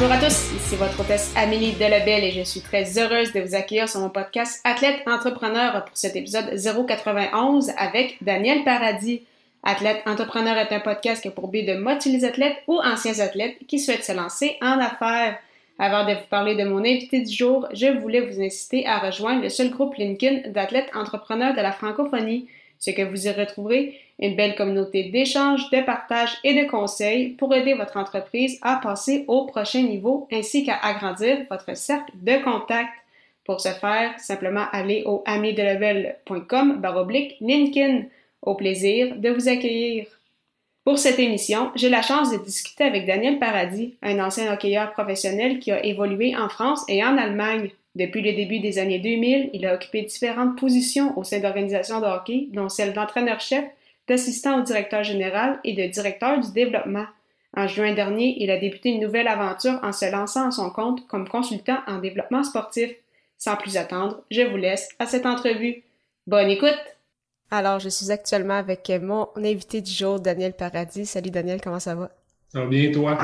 Bonjour à tous, ici votre hôtesse Amélie Delebel et je suis très heureuse de vous accueillir sur mon podcast Athlète Entrepreneur pour cet épisode 091 avec Daniel Paradis. Athlète Entrepreneur est un podcast qui a pour but de motiver les athlètes ou anciens athlètes qui souhaitent se lancer en affaires. Avant de vous parler de mon invité du jour, je voulais vous inciter à rejoindre le seul groupe LinkedIn d'athlètes entrepreneurs de la francophonie. Ce que vous y retrouverez, une belle communauté d'échanges, de partage et de conseils pour aider votre entreprise à passer au prochain niveau ainsi qu'à agrandir votre cercle de contacts. Pour ce faire, simplement allez au amidelevel.com baroblique LinkedIn. Au plaisir de vous accueillir. Pour cette émission, j'ai la chance de discuter avec Daniel Paradis, un ancien hockeyeur professionnel qui a évolué en France et en Allemagne. Depuis le début des années 2000, il a occupé différentes positions au sein d'organisations de hockey, dont celle d'entraîneur-chef, d'assistant au directeur général et de directeur du développement. En juin dernier, il a débuté une nouvelle aventure en se lançant à son compte comme consultant en développement sportif. Sans plus attendre, je vous laisse à cette entrevue. Bonne écoute! Alors, je suis actuellement avec mon invité du jour, Daniel Paradis. Salut Daniel, comment ça va? Ça va bien, toi?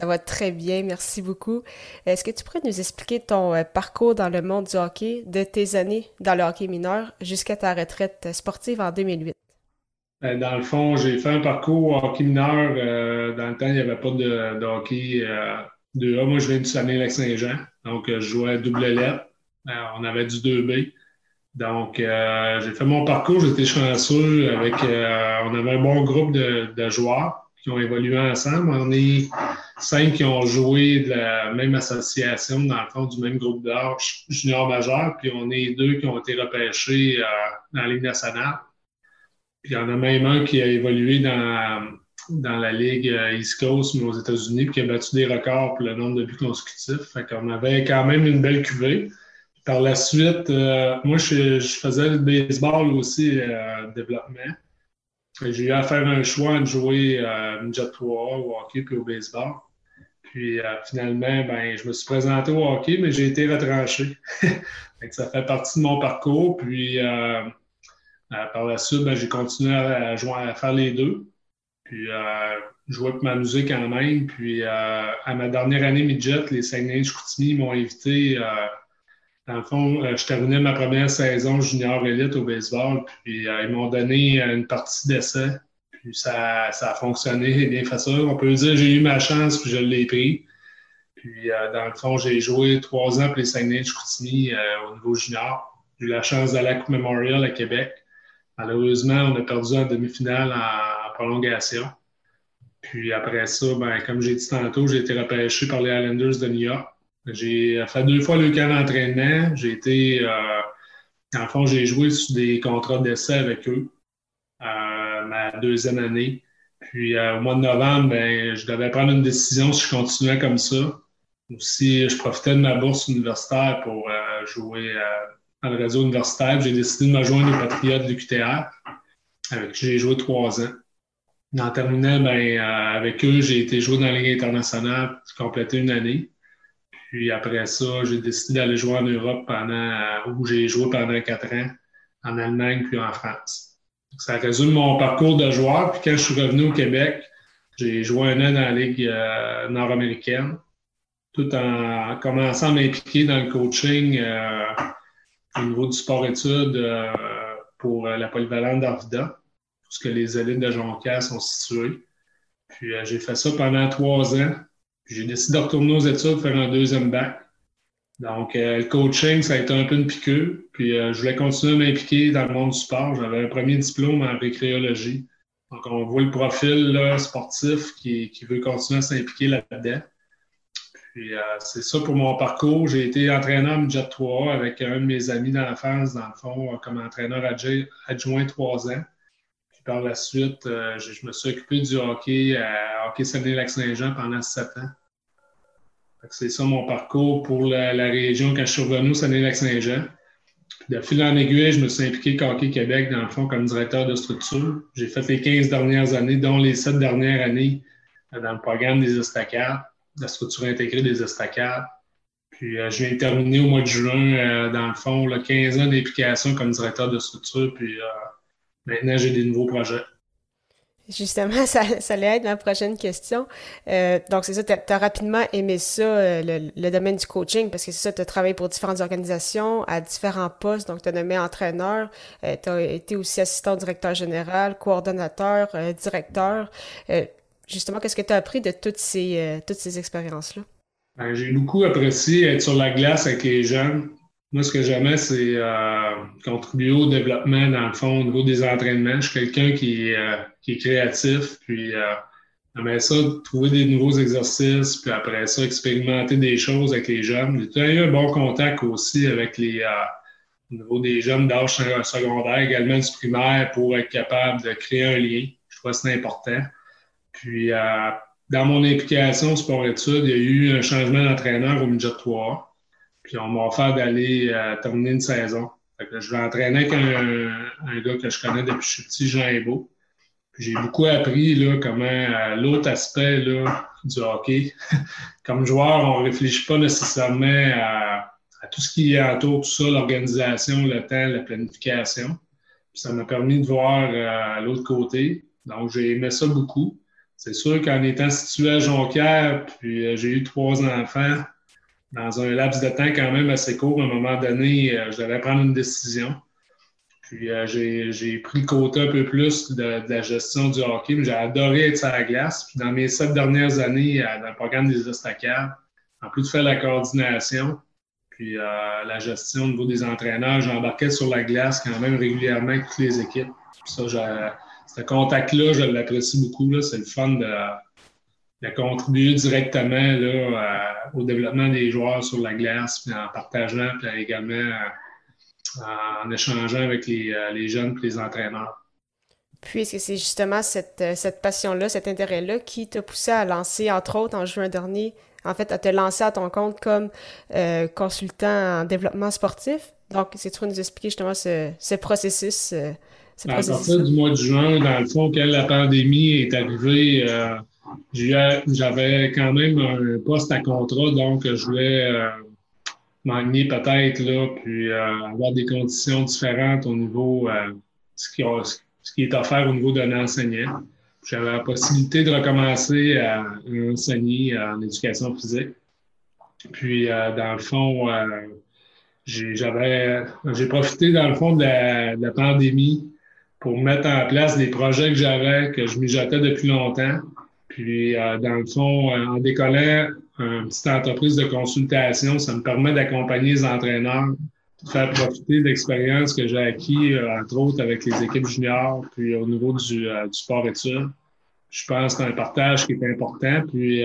Ça va très bien, merci beaucoup. Est-ce que tu pourrais nous expliquer ton euh, parcours dans le monde du hockey, de tes années dans le hockey mineur jusqu'à ta retraite sportive en 2008? Ben, dans le fond, j'ai fait un parcours hockey mineur. Euh, dans le temps, il n'y avait pas de, hockey euh, 2A. Moi, je viens du Saguenay-Lac-Saint-Jean. Donc, euh, je jouais à double lettre. on avait du 2B. Donc, euh, j'ai fait mon parcours, j'étais chanceux avec. Euh, on avait un bon groupe de, joueurs qui ont évolué ensemble. On est cinq qui ont joué de la même association, dans le fond, du même groupe d'âge junior majeur. Puis on est deux qui ont été repêchés euh, dans la Ligue nationale. Il y en a même un qui a évolué dans, dans la Ligue East Coast, mais aux États-Unis, puis qui a battu des records pour le nombre de buts consécutifs. Fait qu'on avait quand même une belle cuvée. Par la suite, euh, moi, je, faisais le baseball aussi, euh, développement. J'ai eu à faire un choix de jouer euh, 3 au hockey puis au baseball. Puis euh, finalement, ben, je me suis présenté au hockey, mais j'ai été retranché. ça fait partie de mon parcours. Puis par la suite, ben, j'ai continué à, jouer, à faire les deux. Puis jouer pour m'amuser quand même. Puis à ma dernière année midget, les Saguenay de m'ont invité dans le fond, euh, je terminais ma première saison junior élite au baseball, puis euh, ils m'ont donné une partie d'essai. Puis ça, a fonctionné bien facile. On peut dire j'ai eu ma chance, puis je l'ai pris. Puis euh, dans le fond, j'ai joué trois ans pour les Saguenay de au niveau junior. J'ai eu la chance d'aller à la Coupe Memorial à Québec. Malheureusement, on a perdu en demi-finale en, prolongation. Puis après ça, ben, comme j'ai dit tantôt, j'ai été repêché par les Islanders de New York. J'ai fait deux fois le camp d'entraînement. J'ai été, euh, en fond, j'ai joué sur des contrats d'essai avec eux euh, ma deuxième année. Puis euh, au mois de novembre, ben, je devais prendre une décision si je continuais comme ça ou si je profitais de ma bourse universitaire pour jouer dans le réseau universitaire. J'ai décidé de me joindre aux Patriotes de l'UQTR, avec qui j'ai joué trois ans. En terminant, ben, avec eux, j'ai été joué dans la Ligue internationale, complété une année. Puis après ça, j'ai décidé d'aller jouer en Europe pendant, où j'ai joué pendant quatre ans, en Allemagne puis en France. Ça résume mon parcours de joueur. Puis quand je suis revenu au Québec, j'ai joué un an dans la Ligue euh, nord-américaine, tout en commençant à m'impliquer dans le coaching euh, au niveau du sport-études euh, pour la polyvalente d'Arvida, puisque les élites de Jonquière sont situées. Puis j'ai fait ça pendant trois ans j'ai décidé de retourner aux études, faire un deuxième bac. Donc, euh, le coaching, ça a été un peu une piqûre. Puis, euh, je voulais continuer à m'impliquer dans le monde du sport. J'avais un premier diplôme en récréologie. Donc, on voit le profil là, sportif qui, qui, veut continuer à s'impliquer là-dedans. Euh, c'est ça pour mon parcours. J'ai été entraîneur midget 3 avec un de mes amis d'enfance, dans le fond, comme entraîneur adjoint trois ans. Puis, par la suite, je, me suis occupé du hockey à Hockey Saguenay-Lac-Saint-Jean pendant sept ans C'est ça mon parcours pour la, région quand je suis revenu au Saguenay-Lac-Saint-Jean. De fil en aiguille, je me suis impliqué au Hockey Québec, dans le fond, comme directeur de structure. J'ai fait les 15 dernières années, dont les 7 dernières années dans le programme des estacades, la structure intégrée des estacades. Puis euh, je viens de terminer au mois de juin, euh, dans le fond, là, 15 ans d'implication comme directeur de structure. Puis euh, maintenant, j'ai des nouveaux projets. Justement, ça, ça allait être ma prochaine question. donc, c'est ça, tu as, rapidement aimé ça, le, domaine du coaching, parce que c'est ça, tu as travaillé pour différentes organisations à différents postes. Donc, tu as nommé entraîneur, tu as été aussi assistant directeur général, coordonnateur, directeur. Justement, qu'est-ce que tu as appris de toutes ces, toutes ces expériences-là? Ben, j'ai beaucoup apprécié être sur la glace avec les jeunes. Moi, ce que j'aimais, c'est euh, contribuer au développement, dans le fond, au niveau des entraînements. Je suis quelqu'un qui, euh, qui, est créatif, puis euh, après ça, trouver des nouveaux exercices, puis après ça, expérimenter des choses avec les jeunes. J'ai eu un bon contact aussi avec les, euh, au des jeunes d'âge secondaire, également du primaire, pour être capable de créer un lien. Je crois que c'est important. Puis, dans mon implication sport-études, il y a eu un changement d'entraîneur au midget 3. Puis on m'a offert d'aller euh, terminer une saison. je vais entraîner avec un, gars que je connais depuis que je suis petit, Jean Ebo. J'ai beaucoup appris là, comment euh, l'autre aspect là, du hockey. Comme joueur, on ne réfléchit pas nécessairement à, tout ce qui autour, tout ça, l'organisation, le temps, la planification. ça m'a permis de voir euh, l'autre côté. Donc, j'ai aimé ça beaucoup. C'est sûr qu'en étant situé à Jonquière, puis euh, j'ai eu trois enfants, dans un laps de temps quand même assez court, à un moment donné, euh, je devais prendre une décision. Puis euh, j'ai pris le côté un peu plus de, la gestion du hockey, mais j'ai adoré être sur la glace. Puis dans mes sept dernières années, dans le programme des estacades, en plus de faire la coordination, puis la gestion au niveau des entraîneurs, j'embarquais sur la glace quand même régulièrement avec toutes les équipes. Puis ça, ce contact-là, je l'apprécie beaucoup. C'est le fun de, contribuer directement là, au développement des joueurs sur la glace, puis en partageant, puis également en échangeant avec les, les jeunes et les entraîneurs. Puis, est-ce que c'est justement cette, passion-là, cet intérêt-là qui t'a poussé à lancer, entre autres, en juin dernier, en fait, à te lancer à ton compte comme euh, consultant en développement sportif? Donc, c'est tu nous expliquer justement ce, ce processus euh, à partir du mois de juin, dans le fond, quand la pandémie est arrivée, euh, j'avais quand même un poste à contrat, donc je voulais euh, peut-être, là, puis euh, avoir des conditions différentes au niveau, ce qui, ce, qui, est offert au niveau d'un enseignant. J'avais la possibilité de recommencer à, enseigner en éducation physique. Puis, dans le fond, j'avais, j'ai profité, dans le fond, de la pandémie pour mettre en place des projets que j'avais, que je mijotais depuis longtemps. Puis, euh, dans le fond, euh, en décollant une petite entreprise de consultation, ça me permet d'accompagner les entraîneurs, de faire profiter de l'expérience que j'ai acquis, euh, entre autres, avec les équipes juniors, puis au niveau du, du sport-études. Je pense que c'est un partage qui est important. Puis,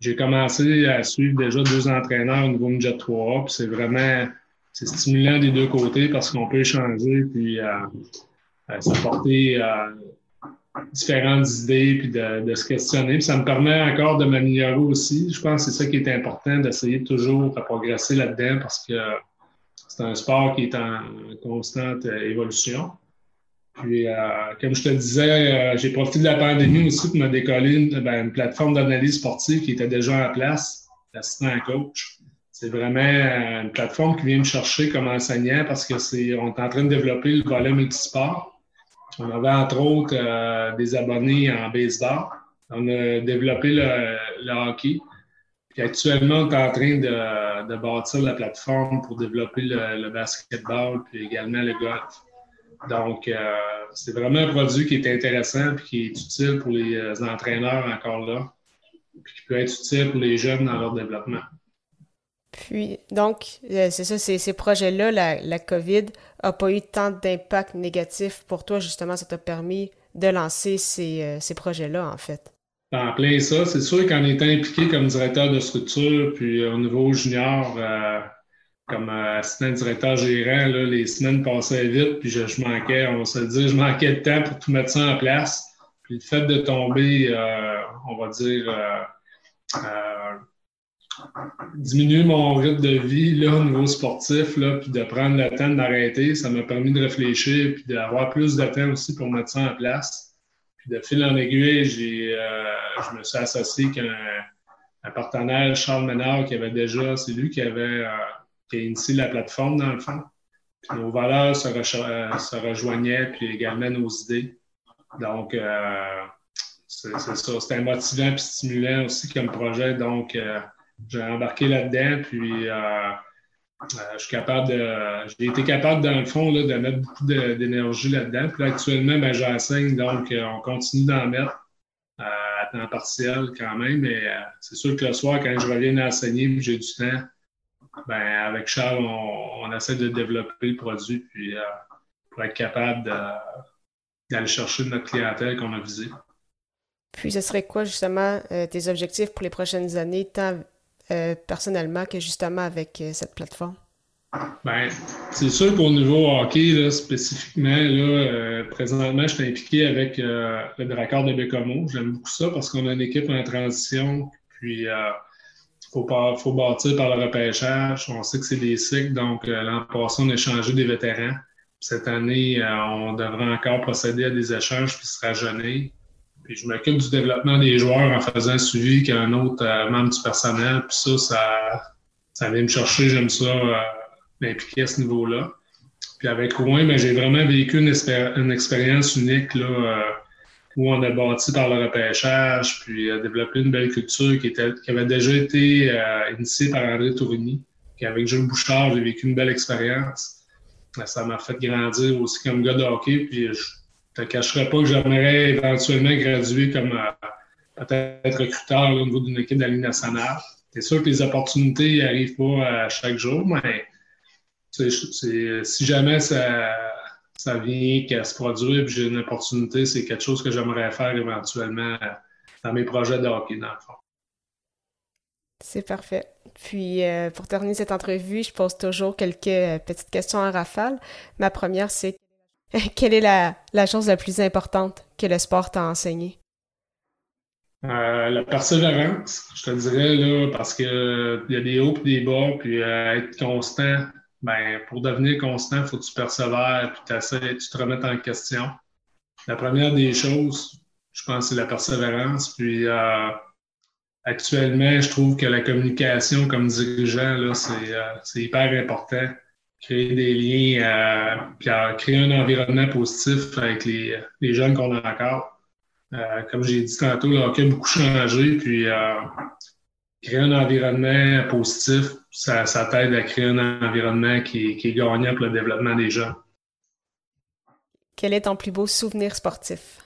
j'ai commencé à suivre déjà deux entraîneurs au niveau Midget 3 puis c'est vraiment c'est stimulant des deux côtés parce qu'on peut échanger, puis euh, s'apporter euh, différentes idées puis de, se questionner. Ça me permet encore de m'améliorer aussi. Je pense que c'est ça qui est important, d'essayer toujours de progresser là-dedans parce que c'est un sport qui est en constante euh, évolution. Puis, comme je te disais, j'ai profité de la pandémie aussi pour me décoller une, ben, une plateforme d'analyse sportive qui était déjà en place, l'assistant coach. C'est vraiment une plateforme qui vient me chercher comme enseignant parce que c'est on est en train de développer le volet multisport. On avait entre autres euh, des abonnés en baseball. On a développé le, hockey. Actuellement, on est en train de, bâtir la plateforme pour développer le, basketball puis également le golf. Donc, euh, c'est vraiment un produit qui est intéressant et qui est utile pour les euh, entraîneurs encore là, puis qui peut être utile pour les jeunes dans leur développement. Puis, donc, euh, c'est ça, ces, projets-là, la, COVID n'a pas eu tant d'impact négatif pour toi, justement, ça t'a permis de lancer ces, euh, ces projets-là, en fait. En plein ça, c'est sûr qu'en étant impliqué comme directeur de structure, puis euh, au niveau junior, comme assistant directeur gérant, les semaines passaient vite, puis je, manquais, on se dit, je manquais de temps pour tout mettre ça en place. Puis le fait de tomber, on va dire, diminuer mon rythme de vie là, au niveau sportif, là, puis de prendre le temps d'arrêter, ça m'a permis de réfléchir, puis d'avoir plus de temps aussi pour mettre ça en place. Puis de fil en aiguille, j'ai, euh, je me suis associé avec un, partenaire, Charles Ménard, qui avait déjà, c'est lui qui avait euh, qui a initié la plateforme dans le fond. Puis nos valeurs se, euh, rejoignaient, puis également nos idées. Donc, c'est, ça. C'était motivant et stimulant aussi comme projet. Donc, j'ai embarqué là-dedans, puis euh, euh, je suis capable de. J'ai été capable, dans le fond, là, de mettre beaucoup d'énergie là-dedans. Puis actuellement, ben, j'enseigne, donc euh, on continue d'en mettre à temps partiel quand même. Mais c'est sûr que le soir, quand je reviens d'enseigner j'ai du temps, ben, avec Charles, on, essaie de développer le produit puis pour être capable d'aller chercher notre clientèle qu'on a visée. Puis, ce serait quoi justement tes objectifs pour les prochaines années, tant euh, personnellement que justement avec euh, cette plateforme? Bien, c'est sûr qu'au niveau hockey, spécifiquement, là, euh, présentement, je suis impliqué avec le Dracard de Bécomo. J'aime beaucoup ça parce qu'on a une équipe en transition. Puis, il faut, faut bâtir par le repêchage. On sait que c'est des cycles. Donc, l'an passé, on a des vétérans. Cette année, on devrait encore procéder à des échanges puis se rajeunir. Puis je m'occupe du développement des joueurs en faisant un suivi qu'un autre euh, membre du personnel. Puis ça, ça, ça vient me chercher. J'aime ça, euh, m'impliquer à ce niveau-là. Puis avec Rouen, ben, j'ai vraiment vécu une, expérience unique là, euh, où on a bâti par le repêchage, puis développé une belle culture qui, était, qui avait déjà été initiée par André Tourigny. Puis avec Jules Bouchard, j'ai vécu une belle expérience. Ça m'a fait grandir aussi comme gars de hockey. Puis je, je ne te cacherai pas que j'aimerais éventuellement graduer comme euh, peut-être recruteur au niveau d'une équipe de la nationale. C'est sûr que les opportunités n'arrivent pas à chaque jour, mais si jamais ça, vient qu'à se produire et j'ai une opportunité, c'est quelque chose que j'aimerais faire éventuellement dans mes projets de hockey, dans le fond. C'est parfait. Puis, euh, pour terminer cette entrevue, je pose toujours quelques euh, petites questions en rafale. Ma première, c'est Quelle est la, chose la plus importante que le sport t'a enseigné? Euh, la persévérance, je te dirais, là, parce qu'il y a des hauts et des bas, puis euh, être constant. Ben, pour devenir constant, il faut que tu persévères, puis tu te remettes en question. La première des choses, je pense, c'est la persévérance. Puis euh, actuellement, je trouve que la communication comme dirigeant, là, c'est hyper important créer des liens, euh, puis créer un environnement positif avec les, les jeunes qu'on a encore. Euh, comme j'ai dit tantôt, le hockey a beaucoup changé, puis euh, créer un environnement positif, ça, ça t'aide à créer un environnement qui, qui, est gagnant pour le développement des jeunes. Quel est ton plus beau souvenir sportif?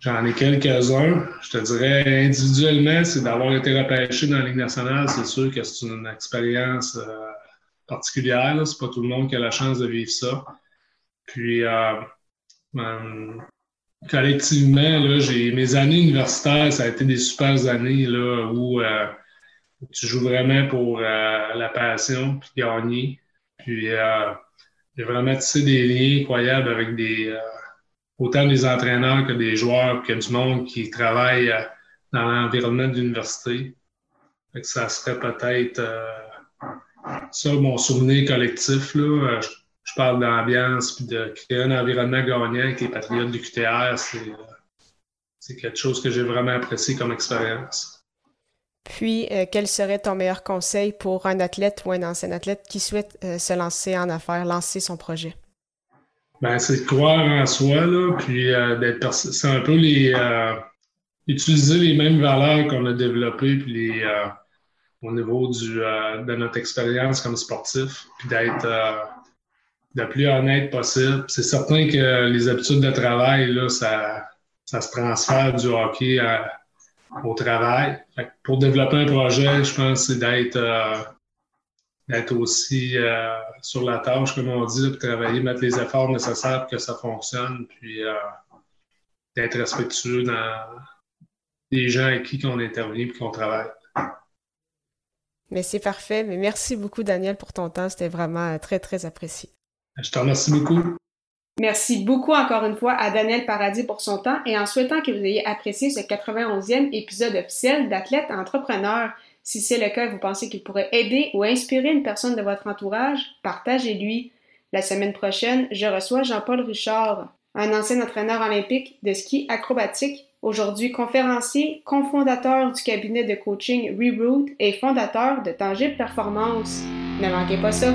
J'en ai quelques-uns. Je te dirais individuellement, c'est d'avoir été repêché dans la Ligue nationale. C'est sûr que c'est une expérience particulière. C'est pas tout le monde qui a la chance de vivre ça. Puis, euh, euh, collectivement, j'ai, mes années universitaires, ça a été des super années là, où euh, tu joues vraiment pour la passion puis gagner. Puis, j'ai vraiment tissé des liens incroyables avec des, autant des entraîneurs que des joueurs, que du monde qui travaille dans l'environnement de l'université. Ça serait peut-être ça, mon souvenir collectif, là, euh, je, parle d'ambiance puis de créer un environnement gagnant avec les patriotes du QTR, euh, c'est quelque chose que j'ai vraiment apprécié comme expérience. Puis, euh, quel serait ton meilleur conseil pour un athlète ou un ancien athlète qui souhaite se lancer en affaires, lancer son projet? Ben, c'est de croire en soi, là, puis d'être c'est un peu les utiliser les mêmes valeurs qu'on a développées, puis les au niveau euh, de notre expérience comme sportif, puis d'être euh, le plus honnête possible. C'est certain que les habitudes de travail, là, ça, se transfère du hockey au travail. pour développer un projet, je pense c'est d'être euh, aussi sur la tâche, comme on dit, de travailler, mettre les efforts nécessaires pour que ça fonctionne, puis d'être respectueux dans les gens avec qui on intervient et qu'on travaille. Mais c'est parfait. Mais merci beaucoup, Daniel, pour ton temps. C'était vraiment très, très apprécié. Je te remercie beaucoup. Merci beaucoup encore une fois à Daniel Paradis pour son temps et en souhaitant que vous ayez apprécié ce 91e épisode officiel d'Athlète Entrepreneur. Si c'est le cas, vous pensez qu'il pourrait aider ou inspirer une personne de votre entourage, partagez-lui. La semaine prochaine, je reçois Jean-Paul Richard, un ancien entraîneur olympique de ski acrobatique, aujourd'hui conférencier, cofondateur du cabinet de coaching Reroute et fondateur de Tangible Performance. Ne manquez pas ça!